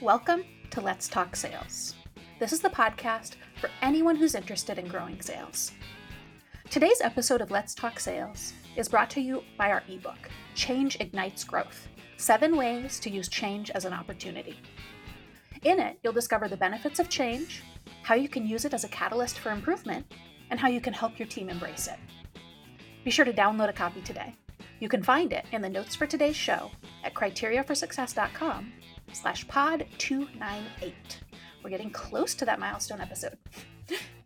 Welcome to Let's Talk Sales. This is the podcast for anyone who's interested in growing sales. Today's episode of Let's Talk Sales is brought to you by our ebook, Change Ignites Growth Seven Ways to Use Change as an Opportunity. In it, you'll discover the benefits of change, how you can use it as a catalyst for improvement, and how you can help your team embrace it. Be sure to download a copy today. You can find it in the notes for today's show at criteriaforsuccess.com slash pod 298. We're getting close to that milestone episode.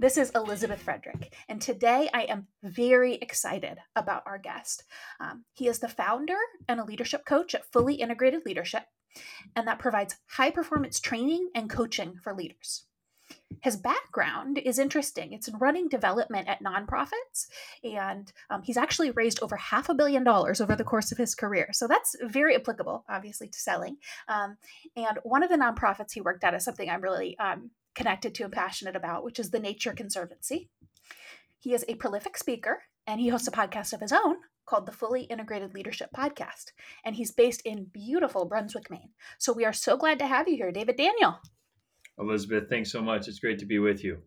This is Elizabeth Frederick, and today I am very excited about our guest. Um, he is the founder and a leadership coach at Fully Integrated Leadership, and that provides high performance training and coaching for leaders his background is interesting. It's in running development at nonprofits, and um, he's actually raised over half a billion dollars over the course of his career. So that's very applicable, obviously, to selling. Um, and one of the nonprofits he worked at is something I'm really um, connected to and passionate about, which is the Nature Conservancy. He is a prolific speaker, and he hosts a podcast of his own called the Fully Integrated Leadership Podcast. And he's based in beautiful Brunswick, Maine. So we are so glad to have you here, David Daniel. Elizabeth, thanks so much. It's great to be with you.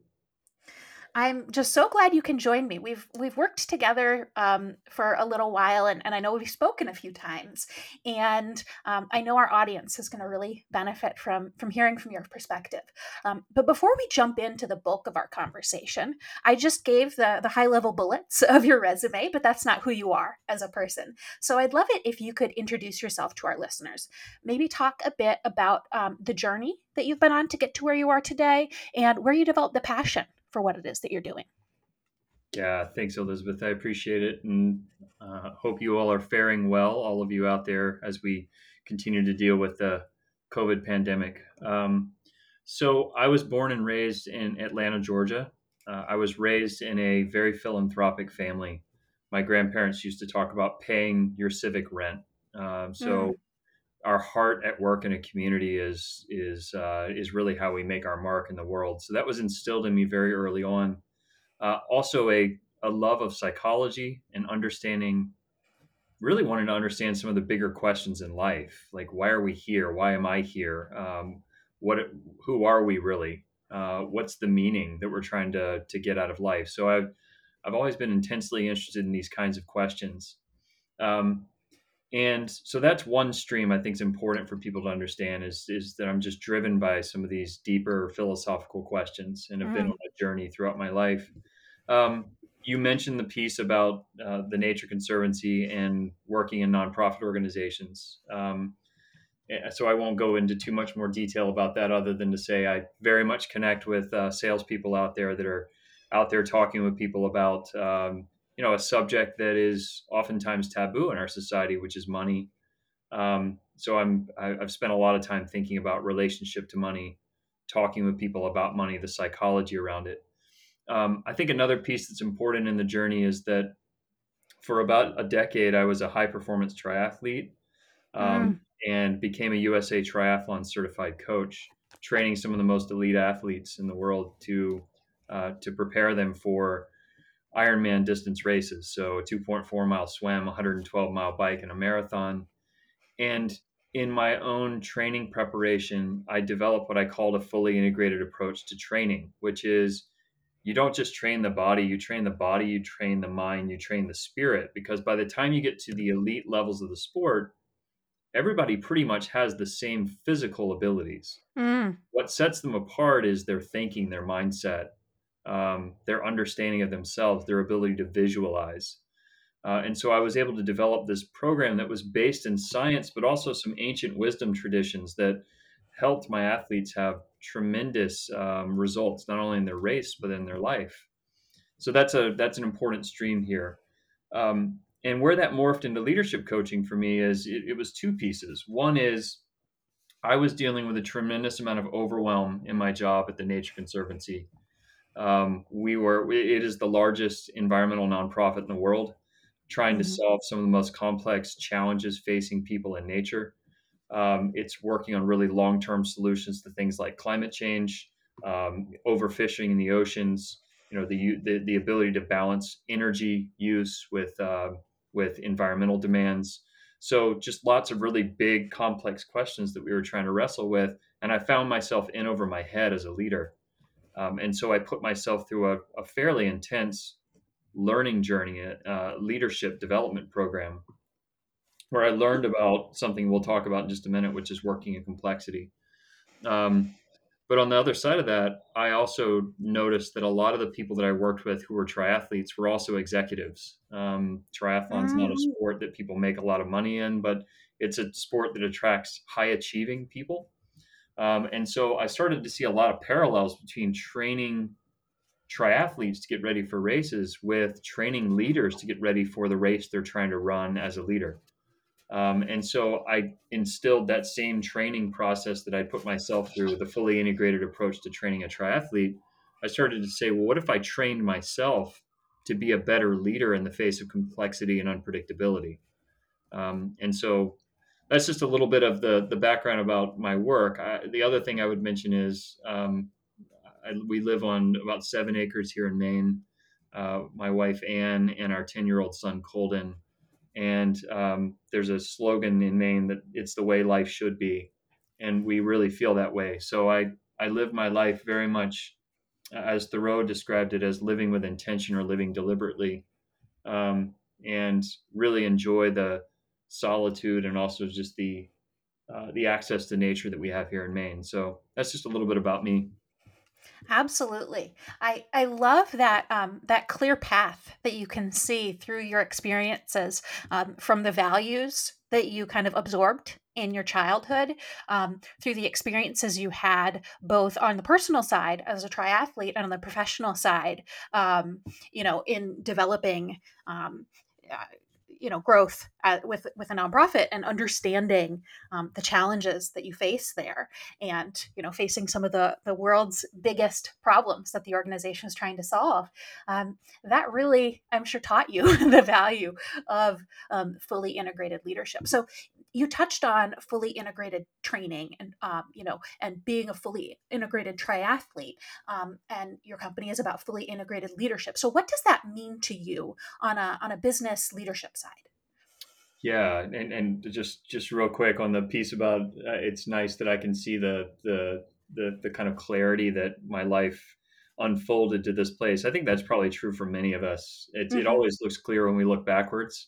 I'm just so glad you can join me. We've we've worked together um, for a little while, and, and I know we've spoken a few times, and um, I know our audience is going to really benefit from from hearing from your perspective. Um, but before we jump into the bulk of our conversation, I just gave the the high level bullets of your resume, but that's not who you are as a person. So I'd love it if you could introduce yourself to our listeners. Maybe talk a bit about um, the journey that you've been on to get to where you are today, and where you developed the passion for what it is that you're doing. Yeah, thanks, Elizabeth. I appreciate it, and uh, hope you all are faring well. All of you out there, as we continue to deal with the COVID pandemic. Um, so, I was born and raised in Atlanta, Georgia. Uh, I was raised in a very philanthropic family. My grandparents used to talk about paying your civic rent. Um, so, mm. Our heart at work in a community is is uh, is really how we make our mark in the world. So that was instilled in me very early on. Uh, also, a a love of psychology and understanding. Really wanting to understand some of the bigger questions in life, like why are we here? Why am I here? Um, what? Who are we really? Uh, what's the meaning that we're trying to to get out of life? So I've I've always been intensely interested in these kinds of questions. Um, and so that's one stream I think is important for people to understand is is that I'm just driven by some of these deeper philosophical questions and have mm. been on a journey throughout my life. Um, you mentioned the piece about uh, the Nature Conservancy and working in nonprofit organizations. Um, eh, so I won't go into too much more detail about that, other than to say I very much connect with uh, salespeople out there that are out there talking with people about um, you know a subject that is oftentimes taboo in our society, which is money. Um, so I'm I, I've spent a lot of time thinking about relationship to money, talking with people about money, the psychology around it. Um, I think another piece that's important in the journey is that for about a decade I was a high performance triathlete um, mm. and became a USA Triathlon certified coach, training some of the most elite athletes in the world to uh, to prepare them for Ironman distance races. So a 2.4 mile swim, 112 mile bike, and a marathon. And in my own training preparation, I developed what I called a fully integrated approach to training, which is you don't just train the body, you train the body, you train the mind, you train the spirit. Because by the time you get to the elite levels of the sport, everybody pretty much has the same physical abilities. Mm. What sets them apart is their thinking, their mindset, um, their understanding of themselves, their ability to visualize. Uh, and so I was able to develop this program that was based in science, but also some ancient wisdom traditions that helped my athletes have tremendous um, results, not only in their race but in their life. So that's a that's an important stream here. Um, and where that morphed into leadership coaching for me is it, it was two pieces. One is I was dealing with a tremendous amount of overwhelm in my job at the Nature Conservancy. Um, we were, it is the largest environmental nonprofit in the world, trying mm-hmm. to solve some of the most complex challenges facing people in nature. Um, it's working on really long term solutions to things like climate change, um, overfishing in the oceans, you know, the, the, the ability to balance energy use with, uh, with environmental demands. So just lots of really big, complex questions that we were trying to wrestle with. And I found myself in over my head as a leader. Um, and so I put myself through a, a fairly intense learning journey, uh, leadership development program, where I learned about something we'll talk about in just a minute, which is working in complexity. Um, but on the other side of that, I also noticed that a lot of the people that I worked with who were triathletes were also executives. Um, triathlon's mm. not a mm. sport that people make a lot of money in, but it's a sport that attracts high achieving people. Um, and so I started to see a lot of parallels between training triathletes to get ready for races with training leaders to get ready for the race they're trying to run as a leader. Um, and so I instilled that same training process that I put myself through, the fully integrated approach to training a triathlete. I started to say, well, what if I trained myself to be a better leader in the face of complexity and unpredictability? Um, and so that's just a little bit of the the background about my work. I, the other thing I would mention is um, I, we live on about seven acres here in Maine. Uh, my wife Anne and our ten year old son Colden and um, there's a slogan in Maine that it's the way life should be, and we really feel that way. So I I live my life very much as Thoreau described it as living with intention or living deliberately, um, and really enjoy the solitude and also just the uh, the access to nature that we have here in Maine. So that's just a little bit about me. Absolutely. I, I love that um, that clear path that you can see through your experiences um, from the values that you kind of absorbed in your childhood um, through the experiences you had both on the personal side as a triathlete and on the professional side um, you know in developing um, uh, you know growth at, with with a nonprofit and understanding um, the challenges that you face there and you know facing some of the the world's biggest problems that the organization is trying to solve um, that really i'm sure taught you the value of um, fully integrated leadership. So you touched on fully integrated training and um, you know and being a fully integrated triathlete um, and your company is about fully integrated leadership. So what does that mean to you on a on a business leadership side? Yeah and, and just just real quick on the piece about uh, it's nice that i can see the, the the the kind of clarity that my life unfolded to this place. I think that's probably true for many of us. It, mm-hmm. it always looks clear when we look backwards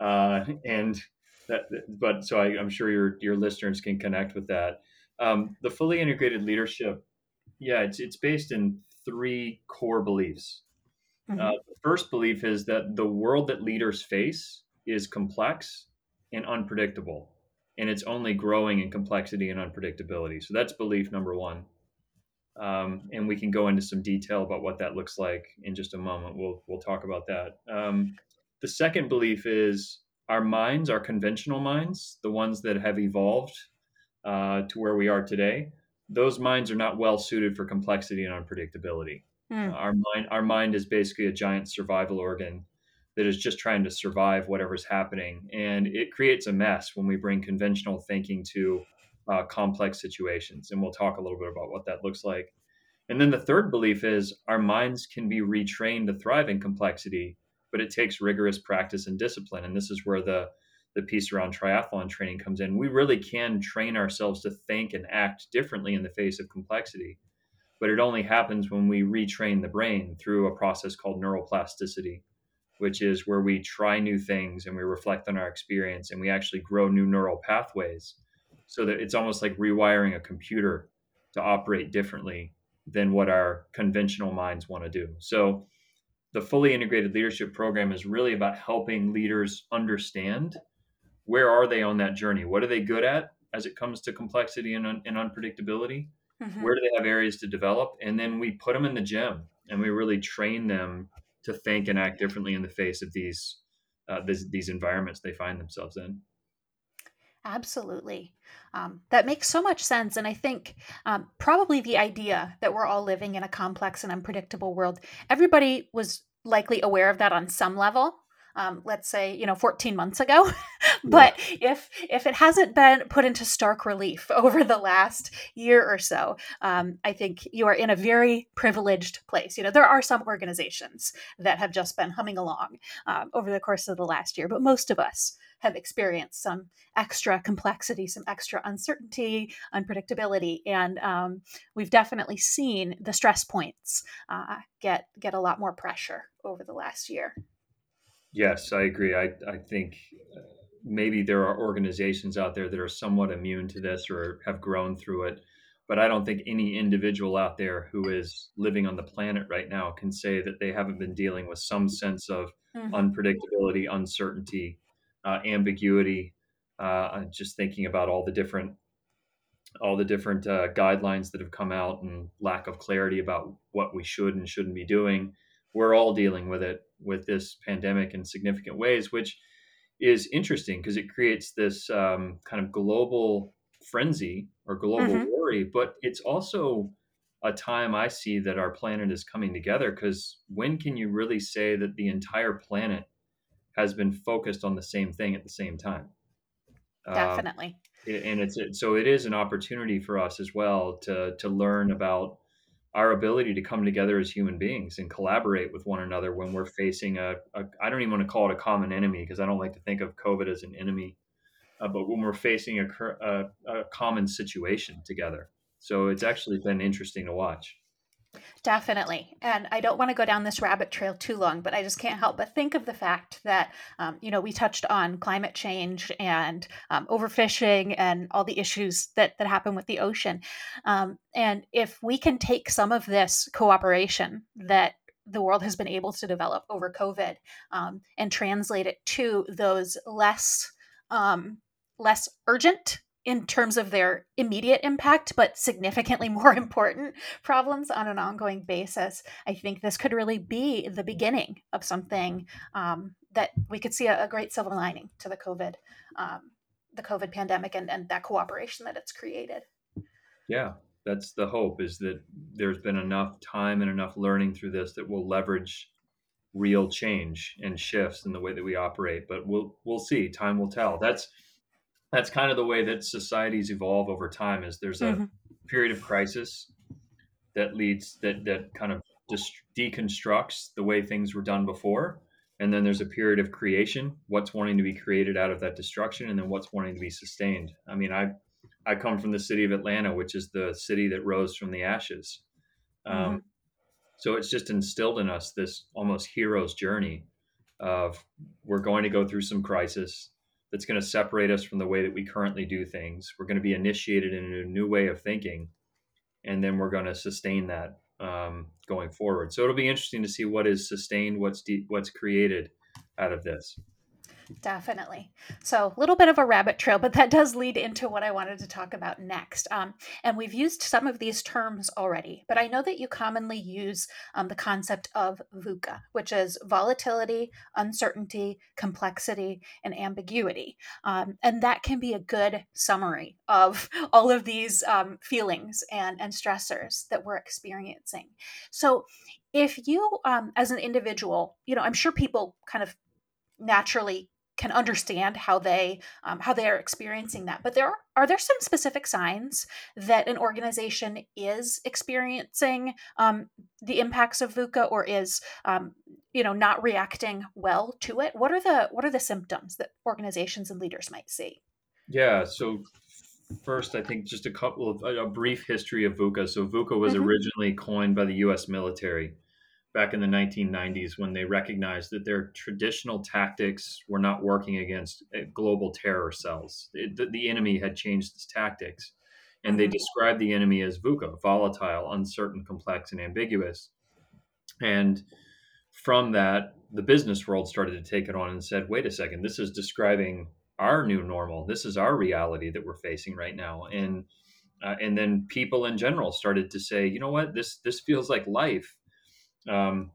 uh, and that, but so I, am sure your your listeners can connect with that. Um, the fully integrated leadership, yeah, it's it's based in three core beliefs. Mm-hmm. Uh, the first belief is that the world that leaders face is complex and unpredictable, and it's only growing in complexity and unpredictability. So that's belief number one. Um, and we can go into some detail about what that looks like in just a moment. We'll we'll talk about that. Um, the second belief is our minds, our conventional minds, the ones that have evolved uh, to where we are today, those minds are not well suited for complexity and unpredictability. Mm. Uh, our mind, our mind is basically a giant survival organ that is just trying to survive whatever's happening, and it creates a mess when we bring conventional thinking to uh, complex situations. And we'll talk a little bit about what that looks like. And then the third belief is our minds can be retrained to thrive in complexity but it takes rigorous practice and discipline. And this is where the the piece around triathlon training comes in. We really can train ourselves to think and act differently in the face of complexity, but it only happens when we retrain the brain through a process called neuroplasticity, which is where we try new things and we reflect on our experience and we actually grow new neural pathways so that it's almost like rewiring a computer to operate differently than what our conventional minds want to do. So the fully integrated leadership program is really about helping leaders understand where are they on that journey what are they good at as it comes to complexity and, un- and unpredictability mm-hmm. where do they have areas to develop and then we put them in the gym and we really train them to think and act differently in the face of these uh, this, these environments they find themselves in Absolutely. Um, that makes so much sense. And I think um, probably the idea that we're all living in a complex and unpredictable world, everybody was likely aware of that on some level. Um, let's say you know 14 months ago but yeah. if if it hasn't been put into stark relief over the last year or so um, i think you are in a very privileged place you know there are some organizations that have just been humming along um, over the course of the last year but most of us have experienced some extra complexity, some extra uncertainty, unpredictability, and um, we've definitely seen the stress points uh, get get a lot more pressure over the last year. Yes, I agree. I I think uh, maybe there are organizations out there that are somewhat immune to this or have grown through it. But I don't think any individual out there who is living on the planet right now can say that they haven't been dealing with some sense of mm-hmm. unpredictability, uncertainty, uh, ambiguity. Uh, just thinking about all the different all the different uh, guidelines that have come out and lack of clarity about what we should and shouldn't be doing. We're all dealing with it with this pandemic in significant ways, which is interesting because it creates this um, kind of global frenzy or global mm-hmm. worry. But it's also a time I see that our planet is coming together because when can you really say that the entire planet has been focused on the same thing at the same time. Um, Definitely. and it's so it is an opportunity for us as well to to learn about our ability to come together as human beings and collaborate with one another when we're facing a, a I don't even want to call it a common enemy because I don't like to think of COVID as an enemy, uh, but when we're facing a, a, a common situation together. So it's actually been interesting to watch. Definitely. And I don't want to go down this rabbit trail too long, but I just can't help but think of the fact that, um, you know, we touched on climate change and um, overfishing and all the issues that, that happen with the ocean. Um, and if we can take some of this cooperation that the world has been able to develop over COVID um, and translate it to those less um, less urgent in terms of their immediate impact, but significantly more important problems on an ongoing basis, I think this could really be the beginning of something um, that we could see a, a, great silver lining to the COVID, um, the COVID pandemic, and, and that cooperation that it's created. Yeah, that's the hope. Is that there's been enough time and enough learning through this that will leverage real change and shifts in the way that we operate. But we'll we'll see. Time will tell. That's that's kind of the way that societies evolve over time is there's a mm-hmm. period of crisis that leads that that kind of just deconstructs the way things were done before and then there's a period of creation what's wanting to be created out of that destruction and then what's wanting to be sustained i mean i i come from the city of atlanta which is the city that rose from the ashes um, mm-hmm. so it's just instilled in us this almost hero's journey of we're going to go through some crisis that's going to separate us from the way that we currently do things. We're going to be initiated in a new way of thinking, and then we're going to sustain that um, going forward. So it'll be interesting to see what is sustained, what's de- what's created out of this. Definitely. So, a little bit of a rabbit trail, but that does lead into what I wanted to talk about next. Um, and we've used some of these terms already, but I know that you commonly use um, the concept of VUCA, which is volatility, uncertainty, complexity, and ambiguity. Um, and that can be a good summary of all of these um, feelings and, and stressors that we're experiencing. So, if you, um, as an individual, you know, I'm sure people kind of naturally can understand how they um, how they are experiencing that but there are, are there some specific signs that an organization is experiencing um, the impacts of VUCA or is um, you know not reacting well to it? What are the what are the symptoms that organizations and leaders might see? Yeah so first i think just a couple of a, brief history of VUCA. So VUCA was mm-hmm. originally coined by the us military back in the 1990s when they recognized that their traditional tactics were not working against eh, global terror cells. It, the, the, enemy had changed its tactics, and mm-hmm. they described the enemy as VUCA, volatile, uncertain, complex, and ambiguous. And from that, the business world started to take it on and said, wait a second, this is describing our new normal. This is our reality that we're facing right now. And uh, and then people in general started to say, you know what, this this feels like life um,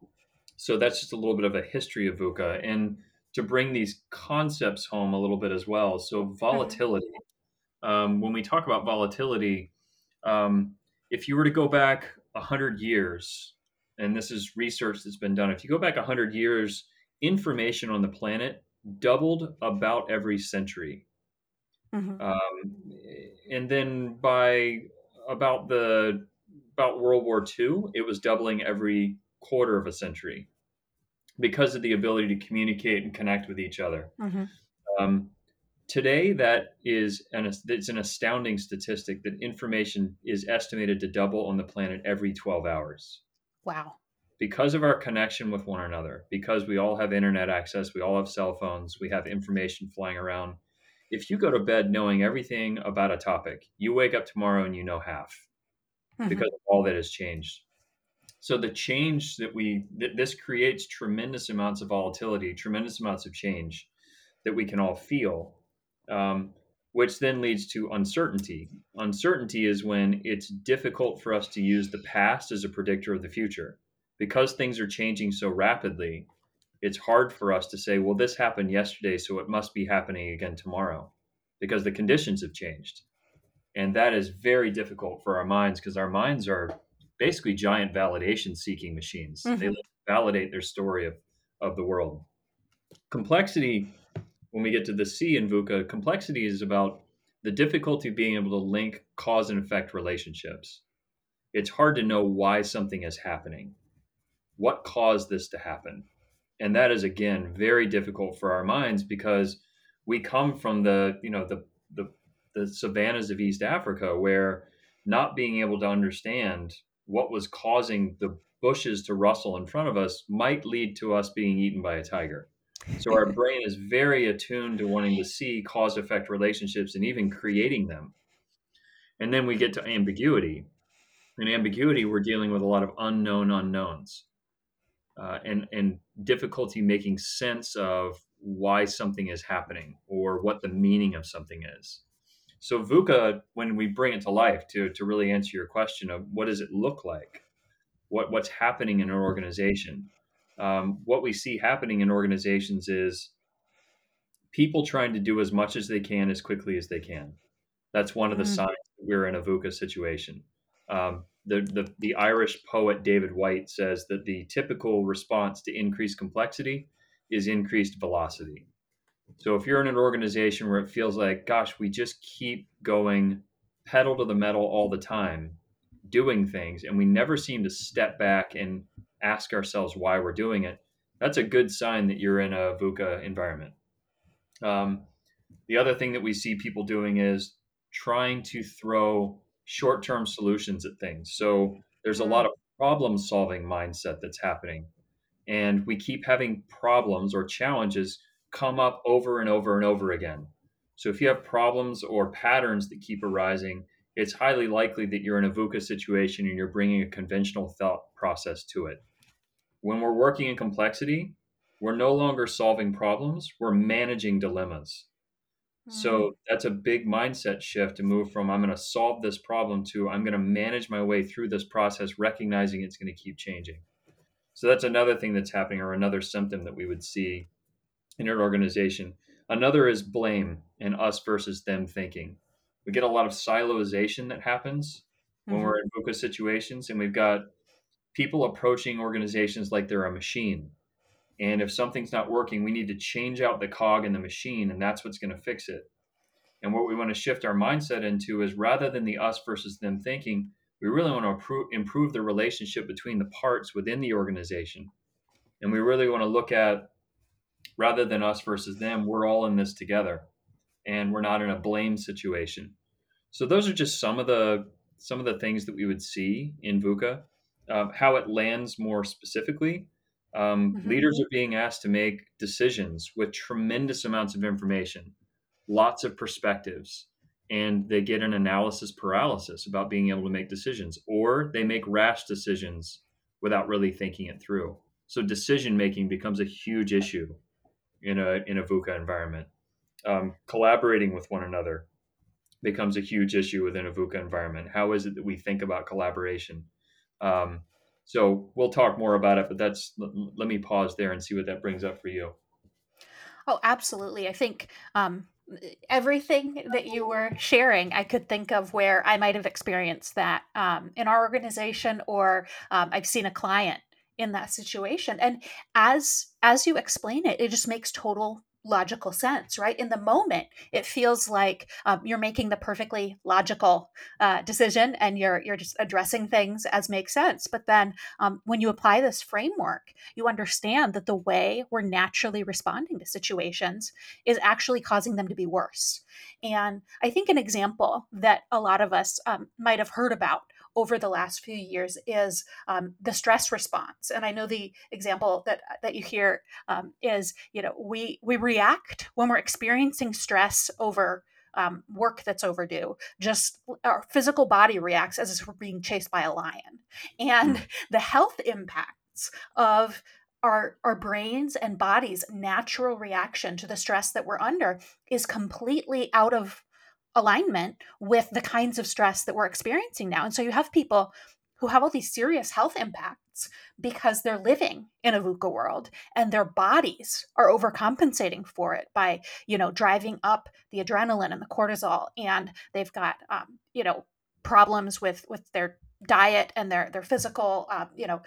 so that's just a little bit of a history of VUCA and to bring these concepts home a little bit as well. So mm-hmm. volatility. Um, when we talk about volatility, um, if you were to go back a hundred years, and this is research that's been done, if you go back a hundred years information on the planet doubled about every century. Mhm. Um, and then by about the about World War II, it was doubling every quarter of a century because of the ability to communicate and connect with each other. Mhm. Um, today, that is an it's an astounding statistic that information is estimated to double on the planet every 12 hours Wow. because of our connection with one another, because we all have internet access, we all have cell phones, we have information flying around. If you go to bed knowing everything about a topic, you wake up tomorrow and you know half Mhm. because of all that has changed. So the change that we th- this creates tremendous amounts of volatility, tremendous amounts of change that we can all feel, um, which then leads to uncertainty. Uncertainty is when it's difficult for us to use the past as a predictor of the future because things are changing so rapidly. It's hard for us to say, well, this happened yesterday, so it must be happening again tomorrow because the conditions have changed and that is very difficult for our minds because our minds are basically giant validation seeking machines. Mhm. they validate their story of, of the world. Complexity when we get to the c in vuca complexity is about the difficulty of being able to link cause and effect relationships. It's hard to know why something is happening. What caused this to happen? And that is again very difficult for our minds because we come from the you know the the, the savannas of east africa where not being able to understand what was causing the bushes to rustle in front of us might lead to us being eaten by a tiger. So our brain is very attuned to wanting to see cause effect relationships and even creating them. And then we get to ambiguity. In ambiguity we're dealing with a lot of unknown unknowns uh, and and difficulty making sense of why something is happening or what the meaning of something is. So VUCA, when we bring it to life, to to really answer your question of what does it look like, what what's happening in an organization, um, what we see happening in organizations is people trying to do as much as they can as quickly as they can. That's one of the Mm. signs that we're in a VUCA situation. Um, the, the, the Irish poet David Whyte says that the typical response to increased complexity is increased velocity. So if you're in an organization where it feels like, gosh, we just keep going pedal to the metal all the time, doing things, and we never seem to step back and ask ourselves why we're doing it, that's a good sign that you're in a VUCA environment. Um, the other thing that we see people doing is trying to throw short term solutions at things. So there's a lot of problem solving mindset that's happening. And we keep having problems or challenges come up over and over and over again. So if you have problems or patterns that keep arising, it's highly likely that you're in a VUCA situation and you're bringing a conventional thought process to it. When we're working in complexity, we're no longer solving problems, we're managing dilemmas. So hmm. that's a big mindset shift to move from I'm going to solve this problem to I'm going to manage my way through this process, recognizing it's going to keep changing. So that's another thing that's happening, or another symptom that we would see in an organization. Another is blame and us versus them thinking. We get a lot of siloization that happens when Mhm. we're in VUCA situations, and we've got people approaching organizations like they're a machine. And if something's not working, we need to change out the cog in the machine, and that's what's going to fix it. And what we want to shift our mindset into is rather than the us versus them thinking, we really want to improve, improve the relationship between the parts within the organization. And we really want to look at rather than us versus them, we're all in this together and we're not in a blame situation. So those are just some of the some of the things that we would see in VUCA. Um, how it lands more specifically, um, Mhm. leaders are being asked to make decisions with tremendous amounts of information, lots of perspectives, and they get an analysis paralysis about being able to make decisions, or they make rash decisions without really thinking it through. So decision making becomes a huge issue in a in a VUCA environment. Um, collaborating with one another becomes a huge issue within a VUCA environment. How is it that we think about collaboration? Um, so we'll talk more about it, but that's l- let me pause there and see what that brings up for you. Oh, absolutely. I think um, everything that you were sharing, I could think of where I might have experienced that um, in our organization, or um, I've seen a client in that situation and as as you explain it it just makes total logical sense, right? In the moment, it feels like um, you're making the perfectly logical uh, decision and you're you're just addressing things as makes sense. But then, um, when you apply this framework, you understand that the way we're naturally responding to situations is actually causing them to be worse. And I think an example that a lot of us um, might have heard about over the last few years is um, the stress response. And I know the example that that you hear um, is, you know, we we react when we're experiencing stress over um, work that's overdue. Just our physical body reacts as if we're being chased by a lion, and mm. the health impacts of our our brains and bodies natural reaction to the stress that we're under is completely out of alignment with the kinds of stress that we're experiencing now. And so you have people who have all these serious health impacts because they're living in a VUCA world and their bodies are overcompensating for it by, you know, driving up the adrenaline and the cortisol. And they've got, um, you know, problems with with their diet and their their physical, uh, you know,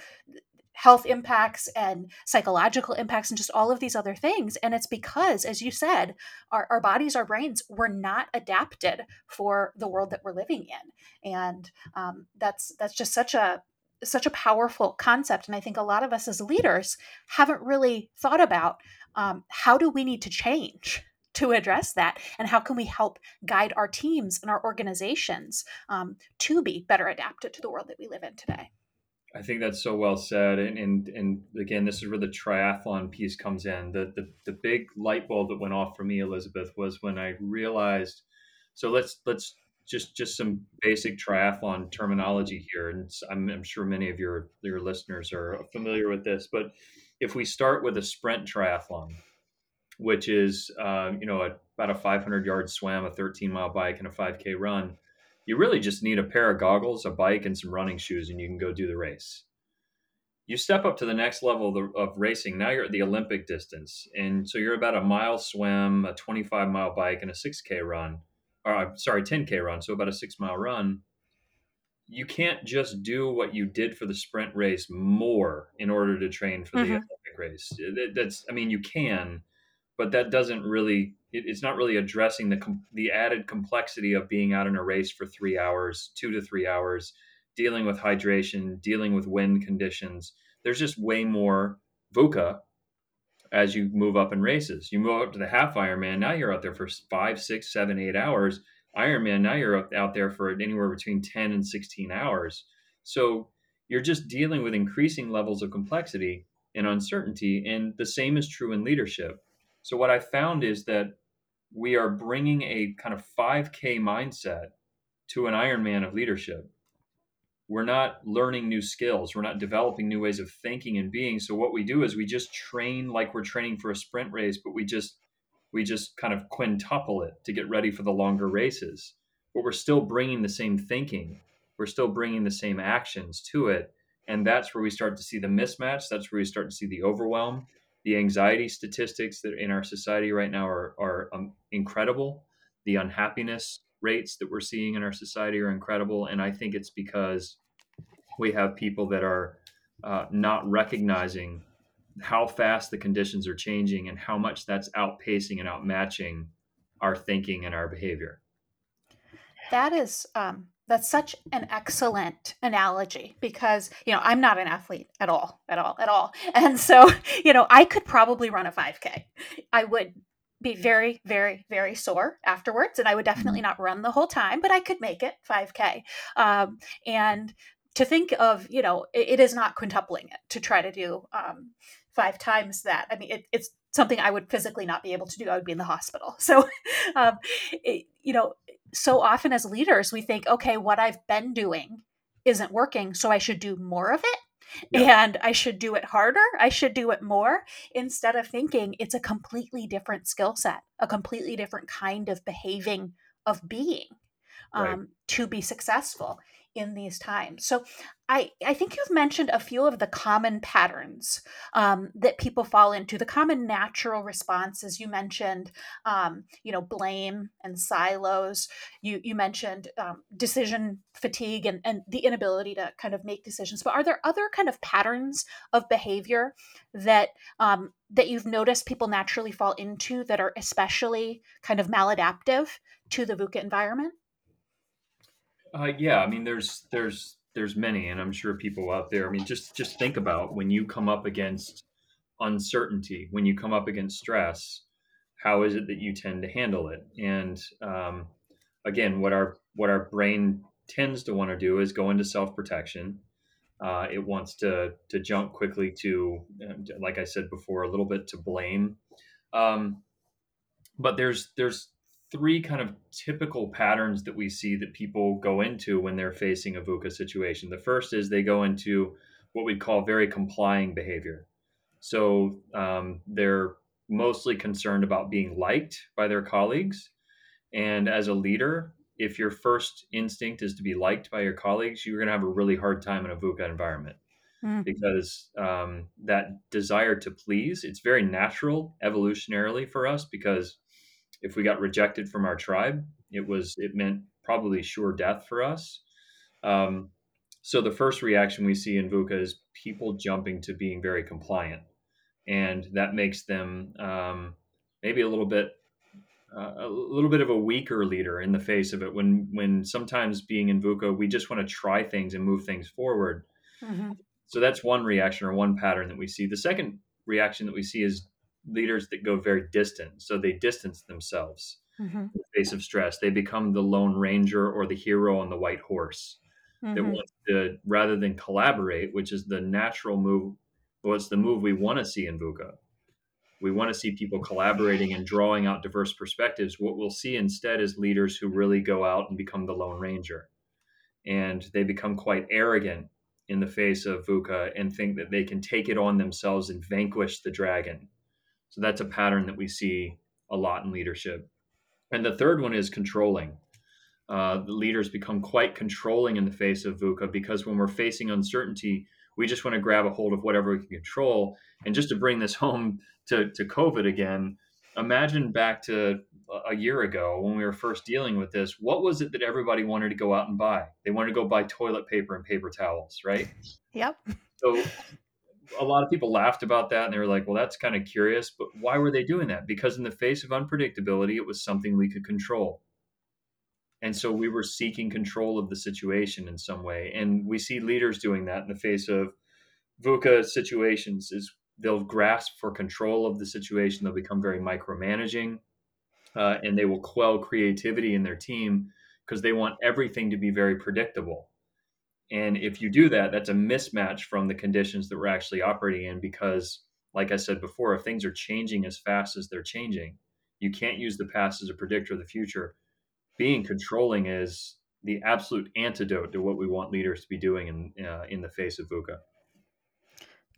health impacts and psychological impacts and just all of these other things. And it's because as you said our, our bodies our brains were not adapted for the world that we're living in. And um, that's that's just such a such a powerful concept. And i think a lot of us as leaders haven't really thought about um, how do we need to change to address that? And how can we help guide our teams and our organizations um, to be better adapted to the world that we live in today I think that's so well said, and and, and again, this is where the triathlon piece comes in. The, the the big light bulb that went off for me, Elizabeth, was when I realized. So let's let's just just some basic triathlon terminology here, and I'm, I'm sure many of your your listeners are familiar with this. But if we start with a sprint triathlon, which is uh, you know a, about a 500 yard swim, a 13 mile bike, and a 5K run you really just need a pair of goggles, a bike, and some running shoes, and you can go do the race. You step up to the next level of, the, of racing. Now you're at the Olympic distance, and so you're about a mile swim, a 25 mile bike, and a 6K run. Or I'm sorry, 10K run. So about a six mile run. You can't just do what you did for the sprint race more in order to train for the mm-hmm. Olympic race. That's, I mean, you can, but that doesn't really it, it's not really addressing the the added complexity of being out in a race for three hours, two to three hours, dealing with hydration, dealing with wind conditions. There's just way more VUCA as you move up in races. You move up to the half Ironman, now you're out there for five, six, seven, eight hours. Ironman, now you're out there for anywhere between 10 and 16 hours. So you're just dealing with increasing levels of complexity and uncertainty. And the same is true in leadership. So what I found is that we are bringing a kind of 5K mindset to an Ironman of leadership. We're not learning new skills. We're not developing new ways of thinking and being. So what we do is we just train like we're training for a sprint race, but we just we just kind of quintuple it to get ready for the longer races. But we're still bringing the same thinking. We're still bringing the same actions to it, and that's where we start to see the mismatch. That's where we start to see the overwhelm the anxiety statistics that in our society right now are, are um, incredible. The unhappiness rates that we're seeing in our society are incredible. And I think it's because we have people that are uh, not recognizing how fast the conditions are changing and how much that's outpacing and outmatching our thinking and our behavior. That is um, that's such an excellent analogy because you know i'm not an athlete at all at all at all. And so you know i could probably run a 5k i would be very very very sore afterwards and i would definitely mm-hmm. not run the whole time but i could make it 5k um, and to think of you know it, it is not quintupling it to try to do um, five times that. I mean it, it's something i would physically not be able to do. I would be in the hospital. So um, it, you know so often as leaders, we think, okay, what I've been doing isn't working, so I should do more of it. Yeah. And I should do it harder. I should do it more instead of thinking it's a completely different skill set, a completely different kind of behaving, of being um, right. to be successful. In these times. So I, I think you've mentioned a few of the common patterns um, that people fall into, the common natural responses. You mentioned, um, you know, blame and silos. You, you mentioned um, decision fatigue and, and the inability to kind of make decisions. But are there other kind of patterns of behavior that um, that you've noticed people naturally fall into that are especially kind of maladaptive to the VUCA environment? Uh, yeah, I mean, there's there's there's many, and I'm sure people out there. I mean, just just think about when you come up against uncertainty, when you come up against stress, how is it that you tend to handle it? And um, again, what our what our brain tends to want to do is go into self protection. Uh, it wants to to jump quickly to, like I said before, a little bit to blame. Um, but there's there's three kind of typical patterns that we see that people go into when they're facing a VUCA situation. The first is they go into what we call very complying behavior. So um, they're mostly concerned about being liked by their colleagues. And as a leader, if your first instinct is to be liked by your colleagues, you're going to have a really hard time in a VUCA environment mm. because um, that desire to please, it's very natural evolutionarily for us because if we got rejected from our tribe, it was it meant probably sure death for us. Um, so the first reaction we see in VUCA is people jumping to being very compliant, and that makes them um, maybe a little bit uh, a little bit of a weaker leader in the face of it. When when sometimes being in VUCA, we just want to try things and move things forward. Mm-hmm. So that's one reaction or one pattern that we see. The second reaction that we see is leaders that go very distant. So they distance themselves mm-hmm. in the face of stress. They become the lone ranger or the hero on the white horse mm-hmm. that wants to, rather than collaborate, which is the natural move, what's the move we want to see in VUCA. We want to see people collaborating and drawing out diverse perspectives. What we'll see instead is leaders who really go out and become the lone ranger. And they become quite arrogant in the face of VUCA and think that they can take it on themselves and vanquish the dragon so that's a pattern that we see a lot in leadership. And the third one is controlling. Uh, the leaders become quite controlling in the face of VUCA because when we're facing uncertainty, we just want to grab a hold of whatever we can control. And just to bring this home to, to COVID again, imagine back to a year ago when we were first dealing with this, what was it that everybody wanted to go out and buy? They wanted to go buy toilet paper and paper towels, right? Yep. So a lot of people laughed about that and they were like, well, that's kind of curious. But why were they doing that? Because in the face of unpredictability, it was something we could control. And so we were seeking control of the situation in some way. And we see leaders doing that in the face of VUCA situations is they'll grasp for control of the situation. They'll become very micromanaging uh, and they will quell creativity in their team because they want everything to be very predictable and if you do that, that's a mismatch from the conditions that we're actually operating in because, like I said before, if things are changing as fast as they're changing, you can't use the past as a predictor of the future. Being controlling is the absolute antidote to what we want leaders to be doing in, uh, in the face of VUCA.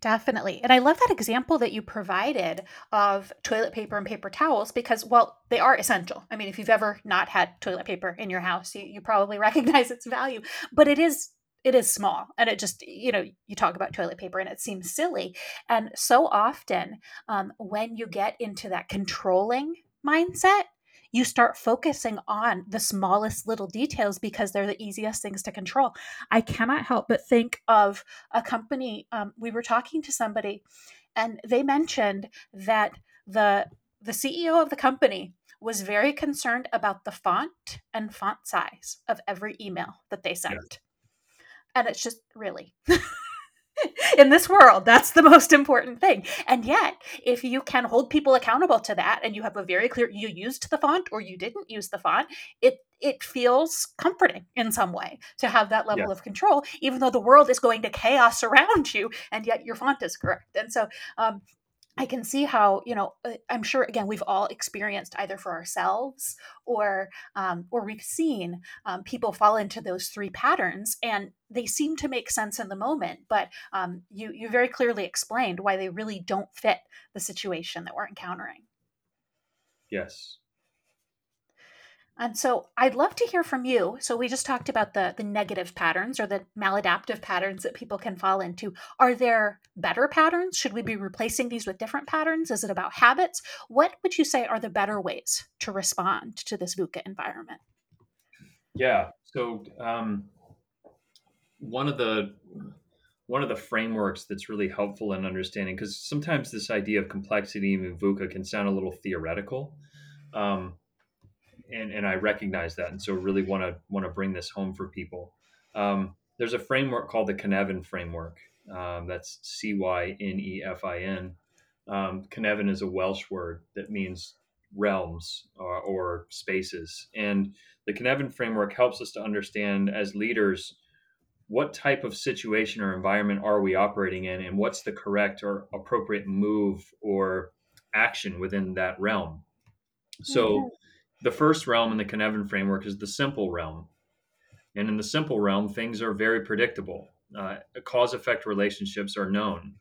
Definitely. And I love that example that you provided of toilet paper and paper towels because, well, they are essential. I mean, if you've ever not had toilet paper in your house, you, you probably recognize its value, but it is it is small and it just you know you talk about toilet paper and it seems silly and so often um, when you get into that controlling mindset you start focusing on the smallest little details because they're the easiest things to control i cannot help but think of a company um, we were talking to somebody and they mentioned that the the ceo of the company was very concerned about the font and font size of every email that they sent. And it's just really. in this world that's the most important thing and yet if you can hold people accountable to that and you have a very clear you used the font or you didn't use the font it it feels comforting in some way to have that level yeah. of control even though the world is going to chaos around you and yet your font is correct and so um, I can see how you know uh, I'm sure again we've all experienced either for ourselves or um, or we've seen um, people fall into those three patterns and they seem to make sense in the moment but um, you you very clearly explained why they really don't fit the situation that we're encountering. Yes. And so I'd love to hear from you. So we just talked about the the negative patterns or the maladaptive patterns that people can fall into. Are there better patterns? Should we be replacing these with different patterns? Is it about habits? What would you say are the better ways to respond to this VUCA environment? Yeah. So um, one of the one of the frameworks that's really helpful in understanding because sometimes this idea of complexity in VUCA can sound a little theoretical. Um, and, and I recognize that, and so really want to want to bring this home for people. Um, there's a framework called the Cynefin framework. Um, that's C Y N E F I N. Um, Cynefin is a Welsh word that means realms or, or spaces, and the Cynefin framework helps us to understand as leaders what type of situation or environment are we operating in, and what's the correct or appropriate move or action within that realm. So. The first realm in the Cynefin framework is the simple realm. And in the simple realm, things are very predictable. Uh, cause effect relationships are known.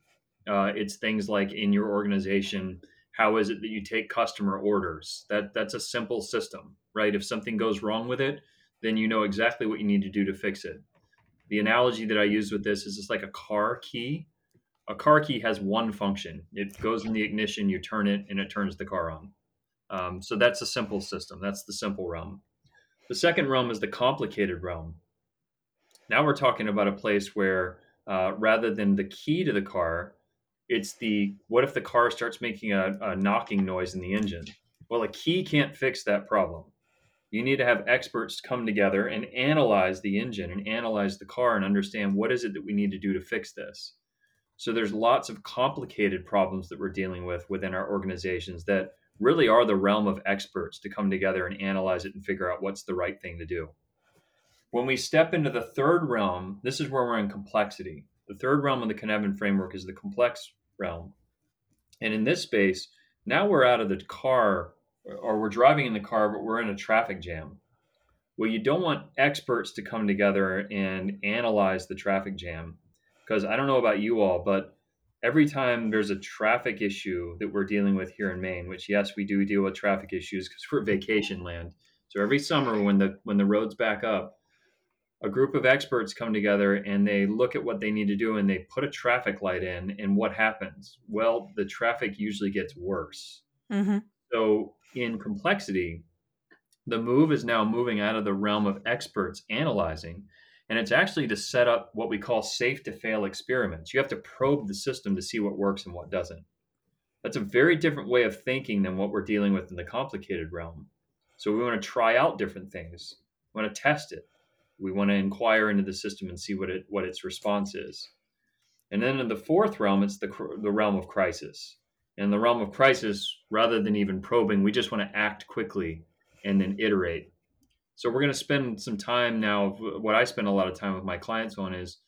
Uh, it's things like in your organization, how is it that you take customer orders? That that's a simple system, right? If something goes wrong with it, then you know exactly what you need to do to fix it. The analogy that I use with this is it's like a car key. A car key has one function. It goes in the ignition, you turn it, and it turns the car on. Um, so that's a simple system. That's the simple realm. The second realm is the complicated realm. Now we're talking about a place where uh, rather than the key to the car, it's the what if the car starts making a, a knocking noise in the engine? Well, a key can't fix that problem. You need to have experts come together and analyze the engine and analyze the car and understand what is it that we need to do to fix this. So there's lots of complicated problems that we're dealing with within our organizations that really are the realm of experts to come together and analyze it and figure out what's the right thing to do. When we step into the third realm, this is where we're in complexity. The third realm of the Cynefin framework is the complex realm. And in this space, now we're out of the car or we're driving in the car, but we're in a traffic jam. Well, you don't want experts to come together and analyze the traffic jam. Because I don't know about you all, but every time there's a traffic issue that we're dealing with here in Maine, which yes, we do deal with traffic issues because we're vacation land. So every summer when the when the roads back up, a group of experts come together and they look at what they need to do and they put a traffic light in and what happens? Well, the traffic usually gets worse. Mm-hmm. So in complexity, the move is now moving out of the realm of experts analyzing and it's actually to set up what we call safe to fail experiments. You have to probe the system to see what works and what doesn't. That's a very different way of thinking than what we're dealing with in the complicated realm. So we want to try out different things. We want to test it. We want to inquire into the system and see what it what its response is. And then in the fourth realm, it's the the realm of crisis. In the realm of crisis, rather than even probing, we just want to act quickly and then iterate so we're going to spend some time now. What I spend a lot of time with my clients on is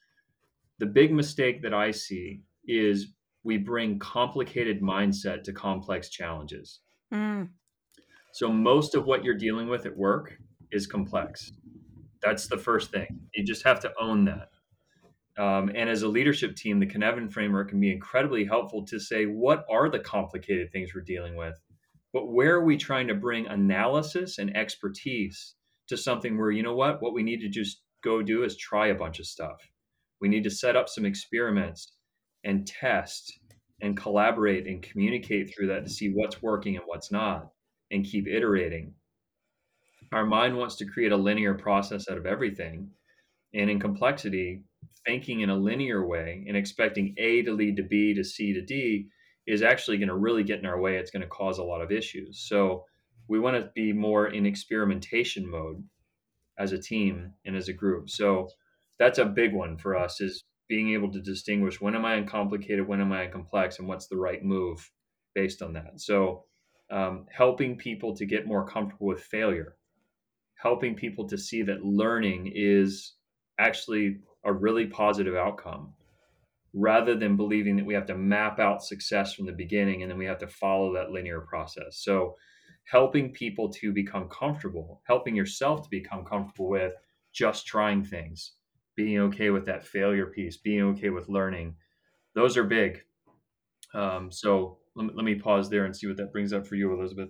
the big mistake that I see is we bring complicated mindset to complex challenges. Mm. So most of what you're dealing with at work is complex. That's the first thing. You just have to own that. Um, and as a leadership team, the Cynefin framework can be incredibly helpful to say what are the complicated things we're dealing with, but where are we trying to bring analysis and expertise to something where you know what what we need to just go do is try a bunch of stuff. We need to set up some experiments and test and collaborate and communicate through that to see what's working and what's not and keep iterating. Our mind wants to create a linear process out of everything. And in complexity thinking in a linear way and expecting a to lead to b to c to d is actually going to really get in our way. It's going to cause a lot of issues. So we want to be more in experimentation mode as a team and as a group. So that's a big one for us is being able to distinguish when am I in complicated, when am I complex, and what's the right move based on that. So um, helping people to get more comfortable with failure, helping people to see that learning is actually a really positive outcome rather than believing that we have to map out success from the beginning and then we have to follow that linear process. So helping people to become comfortable, helping yourself to become comfortable with just trying things, being okay with that failure piece, being okay with learning. Those are big. Um, so let, let me pause there and see what that brings up for you, Elizabeth.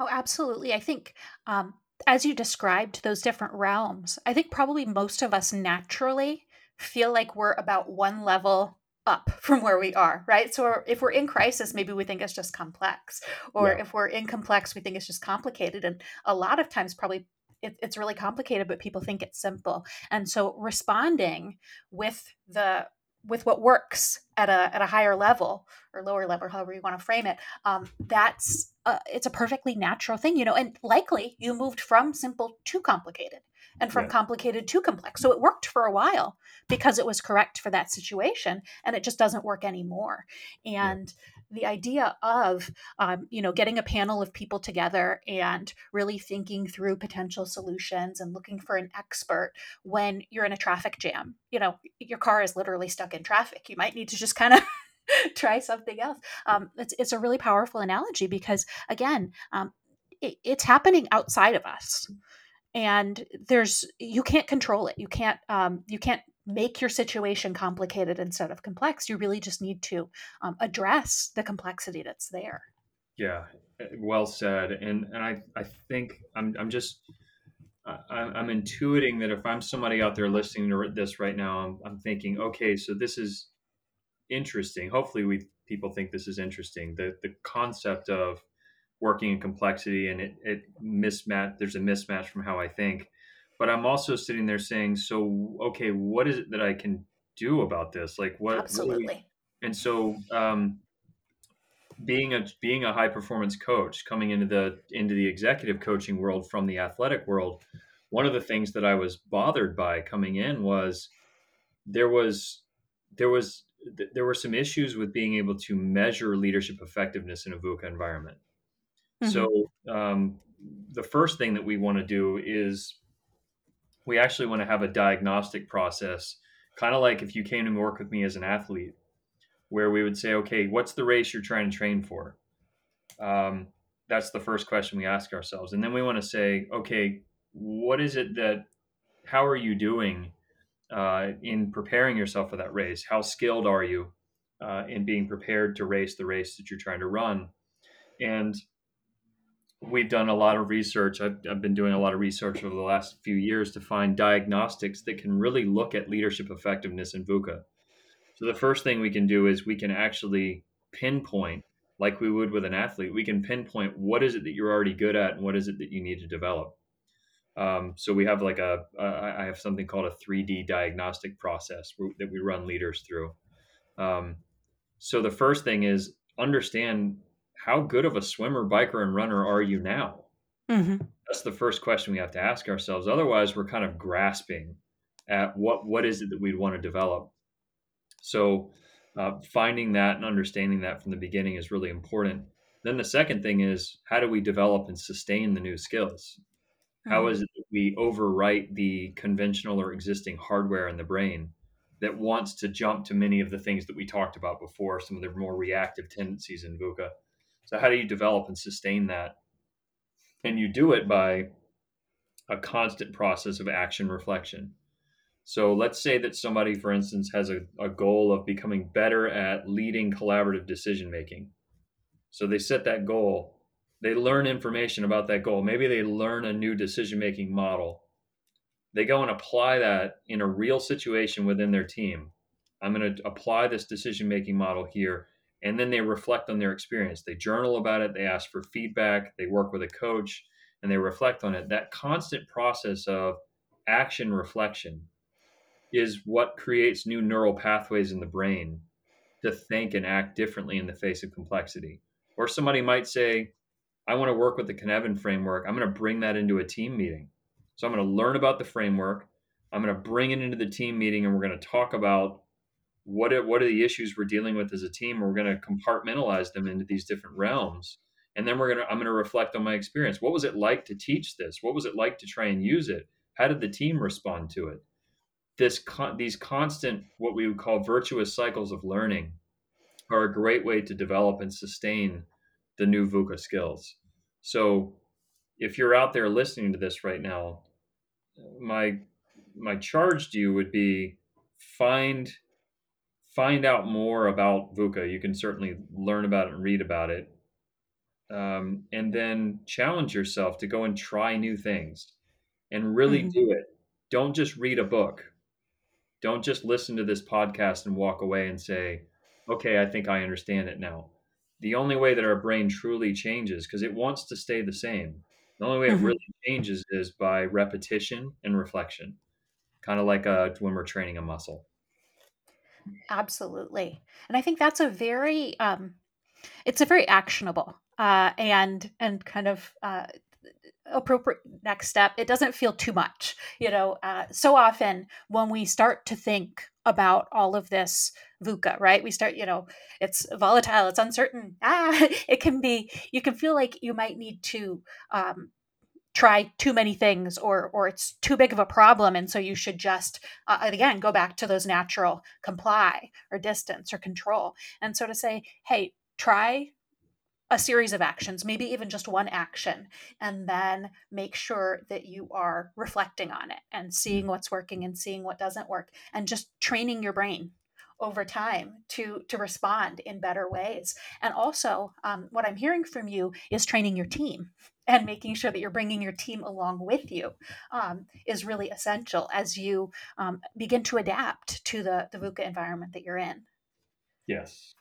Oh, absolutely. I think um, as you described those different realms, I think probably most of us naturally feel like we're about one level up from where we are, right? So if we're in crisis, maybe we think it's just complex, or yeah. if we're in complex, we think it's just complicated. And a lot of times, probably it, it's really complicated, but people think it's simple. And so responding with the with what works at a at a higher level or lower level, however you want to frame it, um, that's a, it's a perfectly natural thing, you know. And likely you moved from simple to complicated, and from yeah. complicated to complex. So it worked for a while because it was correct for that situation, and it just doesn't work anymore. And. The idea of um, you know getting a panel of people together and really thinking through potential solutions and looking for an expert when you're in a traffic jam. You know, your car is literally stuck in traffic. You might need to just kind of try something else. Um, it's, it's a really powerful analogy because, again, um, it, it's happening outside of us and there's you can't control it you can't um, you can't make your situation complicated instead of complex you really just need to um, address the complexity that's there yeah eh, well said and and i i think i'm i'm just I'm intuiting that if I'm somebody out there listening to this right now, I'm, I'm thinking, okay, so this is interesting. Hopefully, we people think this is interesting. The the concept of working in complexity and it, it mismatch there's a mismatch from how i think but i'm also sitting there saying so okay what is it that i can do about this like what absolutely what we, and so um, being a being a high performance coach coming into the into the executive coaching world from the athletic world one of the things that i was bothered by coming in was there was there was there were some issues with being able to measure leadership effectiveness in a VUCA environment. Mm-hmm. So um, the first thing that we want to do is we actually want to have a diagnostic process, kind of like if you came to work with me as an athlete, where we would say, okay, what's the race you're trying to train for? Um, that's the first question we ask ourselves, and then we want to say, okay, what is it that? How are you doing uh, in preparing yourself for that race? How skilled are you uh, in being prepared to race the race that you're trying to run? And we've done a lot of research. I've, I've, been doing a lot of research over the last few years to find diagnostics that can really look at leadership effectiveness in VUCA. So the first thing we can do is we can actually pinpoint, like we would with an athlete, we can pinpoint what is it that you're already good at and what is it that you need to develop. Um, so we have like a, uh, I have something called a 3D diagnostic process that we run leaders through. Um, so the first thing is understand how good of a swimmer, biker, and runner are you now? Mm-hmm. That's the first question we have to ask ourselves. Otherwise, we're kind of grasping at what what is it that we'd want to develop. So, uh, finding that and understanding that from the beginning is really important. Then the second thing is how do we develop and sustain the new skills? How mm-hmm. is it that we overwrite the conventional or existing hardware in the brain that wants to jump to many of the things that we talked about before, some of the more reactive tendencies in VUCA? So, how do you develop and sustain that? And you do it by a constant process of action reflection. So, let's say that somebody, for instance, has a, a goal of becoming better at leading collaborative decision making. So, they set that goal, they learn information about that goal. Maybe they learn a new decision making model. They go and apply that in a real situation within their team. I'm going to apply this decision making model here and then they reflect on their experience. They journal about it, they ask for feedback, they work with a coach, and they reflect on it. That constant process of action reflection is what creates new neural pathways in the brain to think and act differently in the face of complexity. Or somebody might say, I want to work with the Cynefin framework. I'm going to bring that into a team meeting. So I'm going to learn about the framework. I'm going to bring it into the team meeting and we're going to talk about what are, what are the issues we're dealing with as a team? We're going to compartmentalize them into these different realms. And then we're going to i'm going to reflect on my experience. What was it like to teach this? What was it like to try and use it? How did the team respond to it? This con- these constant what we would call virtuous cycles of learning are a great way to develop and sustain the new VUCA skills. So if you're out there listening to this right now my my charge to you would be find find out more about VUCA, you can certainly learn about it and read about it. um, and then challenge yourself to go and try new things and really mm-hmm. do it. Don't just read a book. Don't just listen to this podcast and walk away and say, okay, I think I understand it now. The only way that our brain truly changes, because it wants to stay the same, the only way mm-hmm. it really changes is by repetition and reflection, kind of like uh, when we're training a muscle. Absolutely. And I think that's a very, um, it's a very actionable uh, and and kind of uh, appropriate next step. It doesn't feel too much, you know. Uh, so often when we start to think about all of this VUCA, right? We start, you know, it's volatile, it's uncertain. Ah, it can be. You can feel like you might need to um, try too many things or or it's too big of a problem and so you should just uh, again go back to those natural comply or distance or control. And so to say hey try a series of actions, maybe even just one action, and then make sure that you are reflecting on it and seeing what's working and seeing what doesn't work and just training your brain over time to to respond in better ways. And also um, what i'm hearing from you is training your team and making sure that you're bringing your team along with you um, is really essential as you um, begin to adapt to the the VUCA environment that you're in. Yes,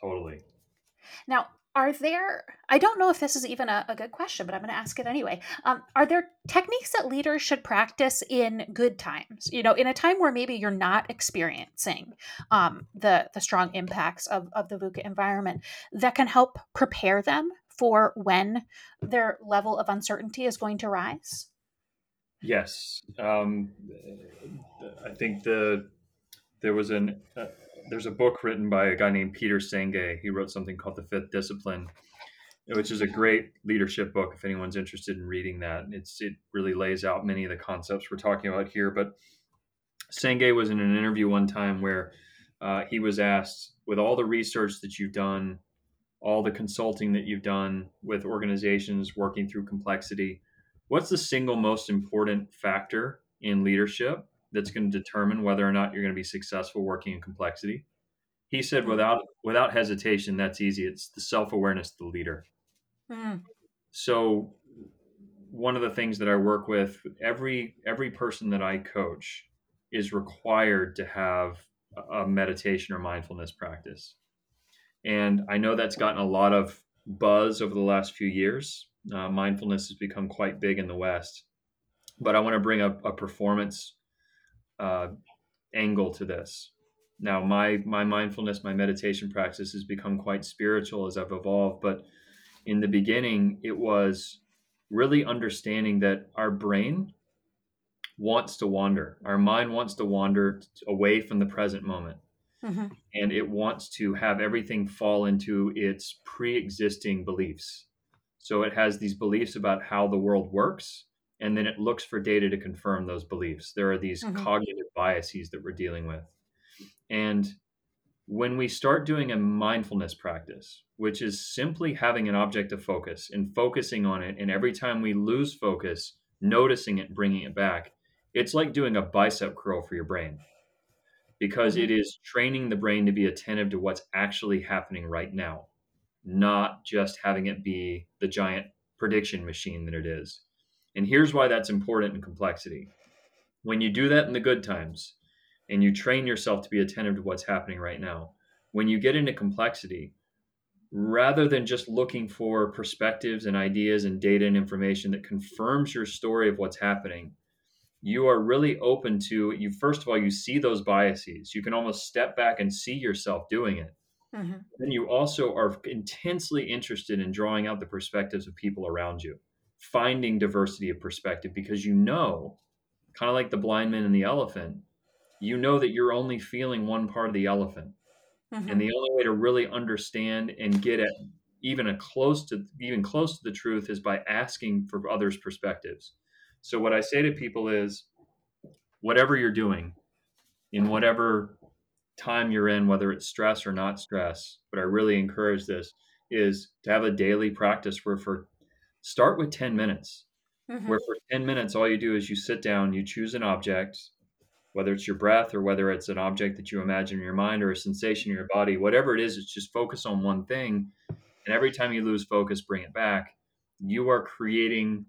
totally. Now, are there i don't know if this is even a, a good question but i'm going to ask it anyway um, are there techniques that leaders should practice in good times you know in a time where maybe you're not experiencing um, the the strong impacts of, of the VUCA environment that can help prepare them for when their level of uncertainty is going to rise yes um, i think the there was an uh, there's a book written by a guy named Peter Senge. He wrote something called The Fifth Discipline, which is a great leadership book. If anyone's interested in reading that, it's it really lays out many of the concepts we're talking about here. But Senge was in an interview one time where uh, he was asked, with all the research that you've done, all the consulting that you've done with organizations working through complexity, what's the single most important factor in leadership that's going to determine whether or not you're going to be successful working in complexity. He said, mm-hmm. without without hesitation, that's easy. It's the self awareness of the leader. Mm. So, one of the things that I work with every every person that I coach is required to have a meditation or mindfulness practice. And I know that's gotten a lot of buzz over the last few years. Uh, mindfulness has become quite big in the West. But I want to bring up a performance uh, angle to this. Now, my my mindfulness, my meditation practice has become quite spiritual as I've evolved. But in the beginning, it was really understanding that our brain wants to wander. Our mind wants to wander away from the present moment. Mm-hmm. And it wants to have everything fall into its pre existing beliefs. So it has these beliefs about how the world works and then it looks for data to confirm those beliefs. There are these mm-hmm. cognitive biases that we're dealing with. And when we start doing a mindfulness practice, which is simply having an object of focus and focusing on it, and every time we lose focus, noticing it, bringing it back, it's like doing a bicep curl for your brain because mm-hmm. it is training the brain to be attentive to what's actually happening right now, not just having it be the giant prediction machine that it is. And here's why that's important in complexity. When you do that in the good times and you train yourself to be attentive to what's happening right now, when you get into complexity, rather than just looking for perspectives and ideas and data and information that confirms your story of what's happening, you are really open to you. First of all, you see those biases. You can almost step back and see yourself doing it. Mm-hmm. Then you also are intensely interested in drawing out the perspectives of people around you finding diversity of perspective because you know, kind of like the blind man and the elephant, you know that you're only feeling one part of the elephant. Mm-hmm. And the only way to really understand and get at even a close to even close to the truth is by asking for others' perspectives. So what I say to people is whatever you're doing, in whatever time you're in, whether it's stress or not stress, but I really encourage this is to have a daily practice where for start with 10 minutes mm-hmm. where for 10 minutes all you do is you sit down you choose an object whether it's your breath or whether it's an object that you imagine in your mind or a sensation in your body whatever it is it's just focus on one thing And every time you lose focus, bring it back. You are creating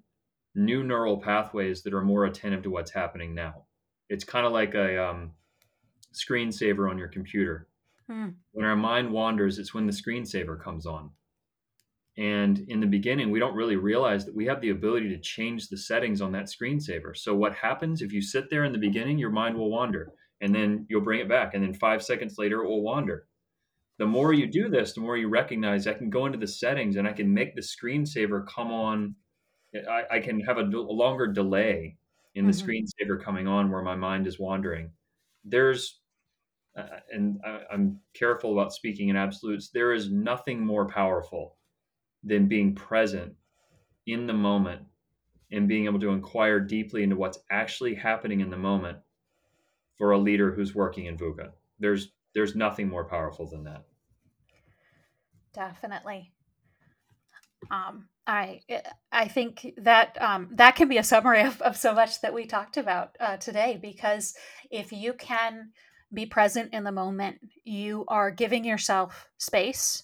new neural pathways that are more attentive to what's happening now. It's kind of like a um, screensaver on your computer. Hmm. When our mind wanders, it's when the screensaver comes on. And in the beginning, we don't really realize that we have the ability to change the settings on that screensaver. So, what happens if you sit there in the beginning, your mind will wander and then you'll bring it back. And then five seconds later, it will wander. The more you do this, the more you recognize I can go into the settings and I can make the screensaver come on. I, I can have a, a, longer delay in the mm-hmm. screensaver coming on where my mind is wandering. There's uh, and I, I'm careful about speaking in absolutes. There is nothing more powerful than being present in the moment and being able to inquire deeply into what's actually happening in the moment for a leader who's working in VUCA. There's there's nothing more powerful than that. Definitely. Um, I I think that um, that can be a summary of, of so much that we talked about uh, today. Because if you can be present in the moment, you are giving yourself space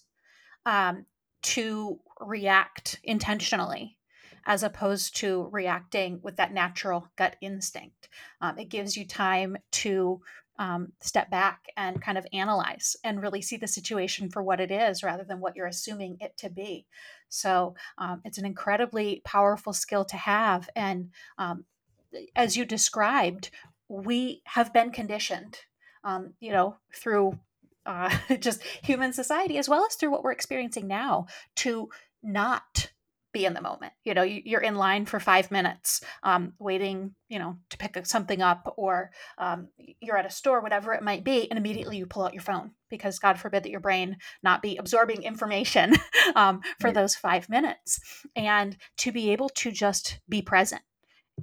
um, to react intentionally as opposed to reacting with that natural gut instinct. Um, it gives you time to um, step back and kind of analyze and really see the situation for what it is rather than what you're assuming it to be. So um, it's an incredibly powerful skill to have. And um, as you described, we have been conditioned, um, you know, through uh, just human society as well as through what we're experiencing now to not be in the moment. You know, you're in line for five minutes, um, waiting, you know, to pick something up, or um, you're at a store, whatever it might be, and immediately you pull out your phone because God forbid that your brain not be absorbing information um, for right. those five minutes, and to be able to just be present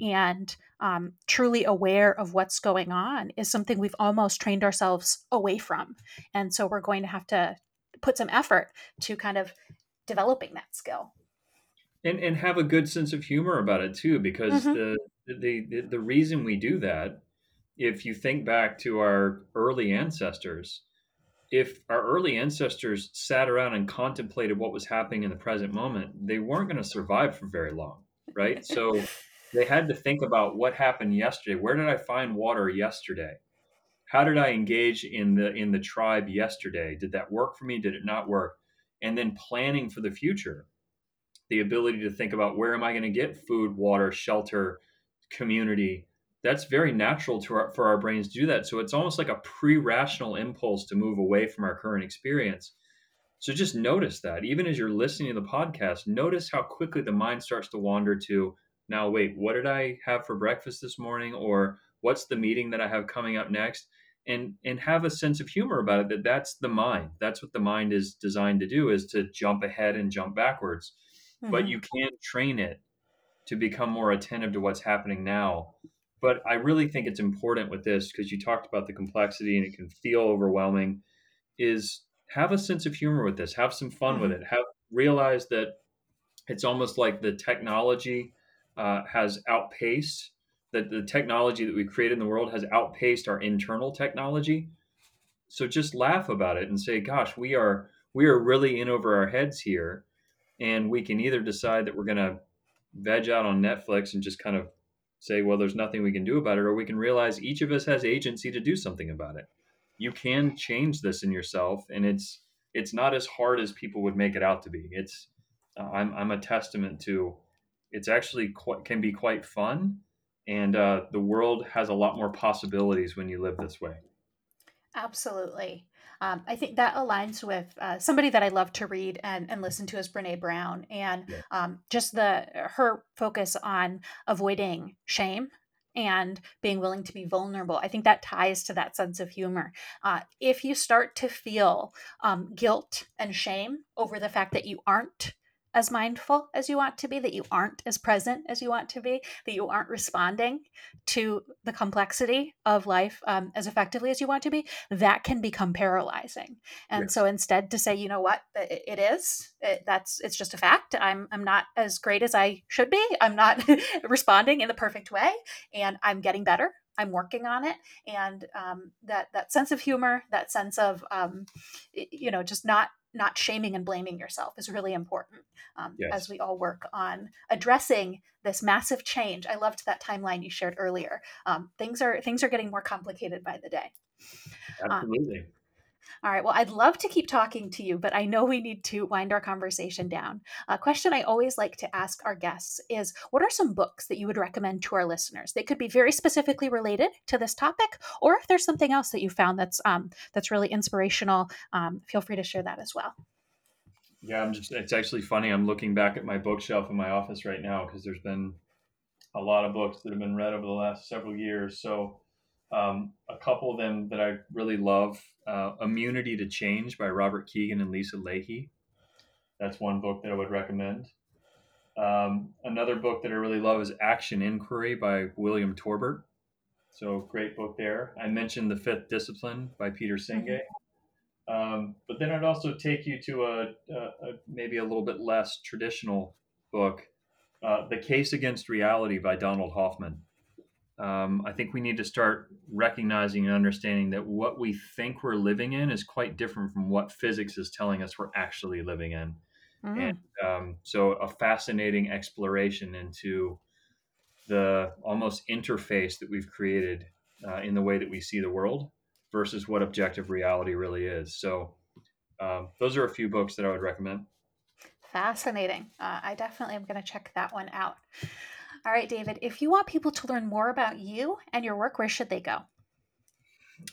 and um, truly aware of what's going on is something we've almost trained ourselves away from, and so we're going to have to put some effort to kind of developing that skill and and have a good sense of humor about it too because mm-hmm. the, the the the reason we do that if you think back to our early ancestors if our early ancestors sat around and contemplated what was happening in the present moment they weren't going to survive for very long right? So they had to think about what happened yesterday. Where did i find water yesterday? How did i engage in the in the tribe yesterday? Did that work for me? Did it not work? And then planning for the future the ability to think about where am I going to get food, water, shelter, community. That's very natural to our, for our brains to do that. So it's almost like a pre-rational impulse to move away from our current experience. So just notice that even as you're listening to the podcast, notice how quickly the mind starts to wander to now wait, what did I have for breakfast this morning or what's the meeting that I have coming up next? And and have a sense of humor about it that that's the mind. That's what the mind is designed to do is to jump ahead and jump backwards mm-hmm. but you can train it to become more attentive to what's happening now. But I really think it's important with this because you talked about the complexity and it can feel overwhelming. Is have a sense of humor with this, have some fun mm-hmm. with it, have realize that it's almost like the technology uh, has outpaced that the technology that we create in the world has outpaced our internal technology. So just laugh about it and say, "Gosh, we are we are really in over our heads here." And we can either decide that we're going to veg out on Netflix and just kind of say, well, there's nothing we can do about it, or we can realize each of us has agency to do something about it. You can change this in yourself, and it's it's not as hard as people would make it out to be. It's uh, I'm I'm a testament to it's actually quite, can be quite fun, and uh, the world has a lot more possibilities when you live this way. Absolutely. Um, I think that aligns with uh, somebody that I love to read and, and listen to is Brene Brown, and yeah. um, just the her focus on avoiding shame and being willing to be vulnerable. I think that ties to that sense of humor. Uh, if you start to feel um, guilt and shame over the fact that you aren't as mindful as you want to be, that you aren't as present as you want to be, that you aren't responding to the complexity of life um, as effectively as you want to be, that can become paralyzing. And yes. so instead to say, you know what, it, it is, it, that's, it's just a fact. I'm, I'm not as great as I should be. I'm not responding in the perfect way and I'm getting better I'm working on it, and um, that that sense of humor, that sense of um, you know, just not not shaming and blaming yourself is really important um, yes. as we all work on addressing this massive change. I loved that timeline you shared earlier. Um, things are things are getting more complicated by the day. Um, Absolutely. Um, all right. Well, I'd love to keep talking to you, but I know we need to wind our conversation down. A question I always like to ask our guests is what are some books that you would recommend to our listeners? They could be very specifically related to this topic, or if there's something else that you found that's um, that's really inspirational, um, feel free to share that as well. Yeah, I'm just, it's actually funny. I'm looking back at my bookshelf in my office right now because there's been a lot of books that have been read over the last several years. So, um, a couple of them that I really love uh, Immunity to Change by Robert Kegan and Lisa Lahey. That's one book that I would recommend. Um, another book that I really love is Action Inquiry by William Torbert. So, great book there. I mentioned The Fifth Discipline by Peter Senge. Um, but then I'd also take you to a, a, a, maybe a little bit less traditional book, uh, The Case Against Reality by Donald Hoffman. Um, I think we need to start recognizing and understanding that what we think we're living in is quite different from what physics is telling us we're actually living in. Mm. And um, so, a fascinating exploration into the almost interface that we've created uh, in the way that we see the world versus what objective reality really is. So, um, those are a few books that I would recommend. Fascinating. Uh, I definitely am going to check that one out. All right, David, if you want people to learn more about you and your work, where should they go?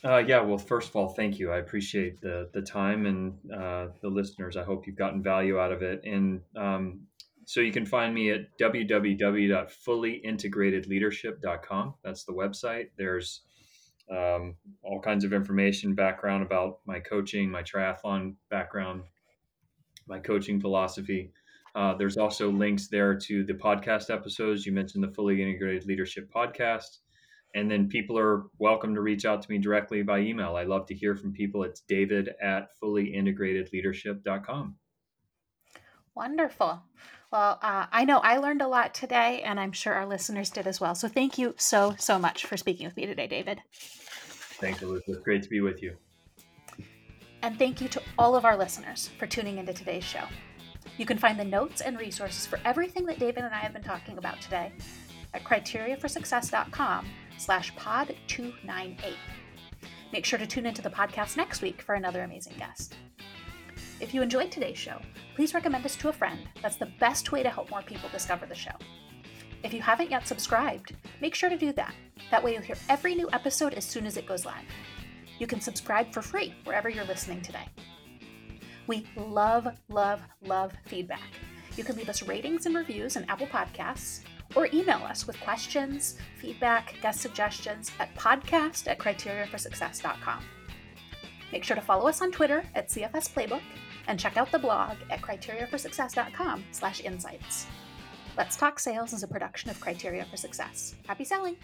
Uh, yeah, well, first of all, thank you. I appreciate the the time and uh, the listeners. I hope you've gotten value out of it. And um, so you can find me at www.fullyintegratedleadership.com. That's the website. There's um, all kinds of information, background about my coaching, my triathlon background, my coaching philosophy. Uh, there's also links there to the podcast episodes. You mentioned the Fully Integrated Leadership podcast. And then people are welcome to reach out to me directly by email. I love to hear from people. It's david at fullyintegratedleadership.com. Wonderful. Well, uh, I know I learned a lot today, and I'm sure our listeners did as well. So thank you so, so much for speaking with me today, David. Thanks, Elizabeth. Great to be with you. And thank you to all of our listeners for tuning into today's show. You can find the notes and resources for everything that David and I have been talking about today at criteriaforsuccess.com slash pod 298. Make sure to tune into the podcast next week for another amazing guest. If you enjoyed today's show, please recommend us to a friend. That's the best way to help more people discover the show. If you haven't yet subscribed, make sure to do that. That way you'll hear every new episode as soon as it goes live. You can subscribe for free wherever you're listening today. We love, love, love feedback. You can leave us ratings and reviews in Apple Podcasts or email us with questions, feedback, guest suggestions at podcast at criteriaforsuccess.com. Make sure to follow us on Twitter at CFS Playbook and check out the blog at criteriaforsuccess.com slash insights. Let's Talk Sales is a production of Criteria for Success. Happy selling!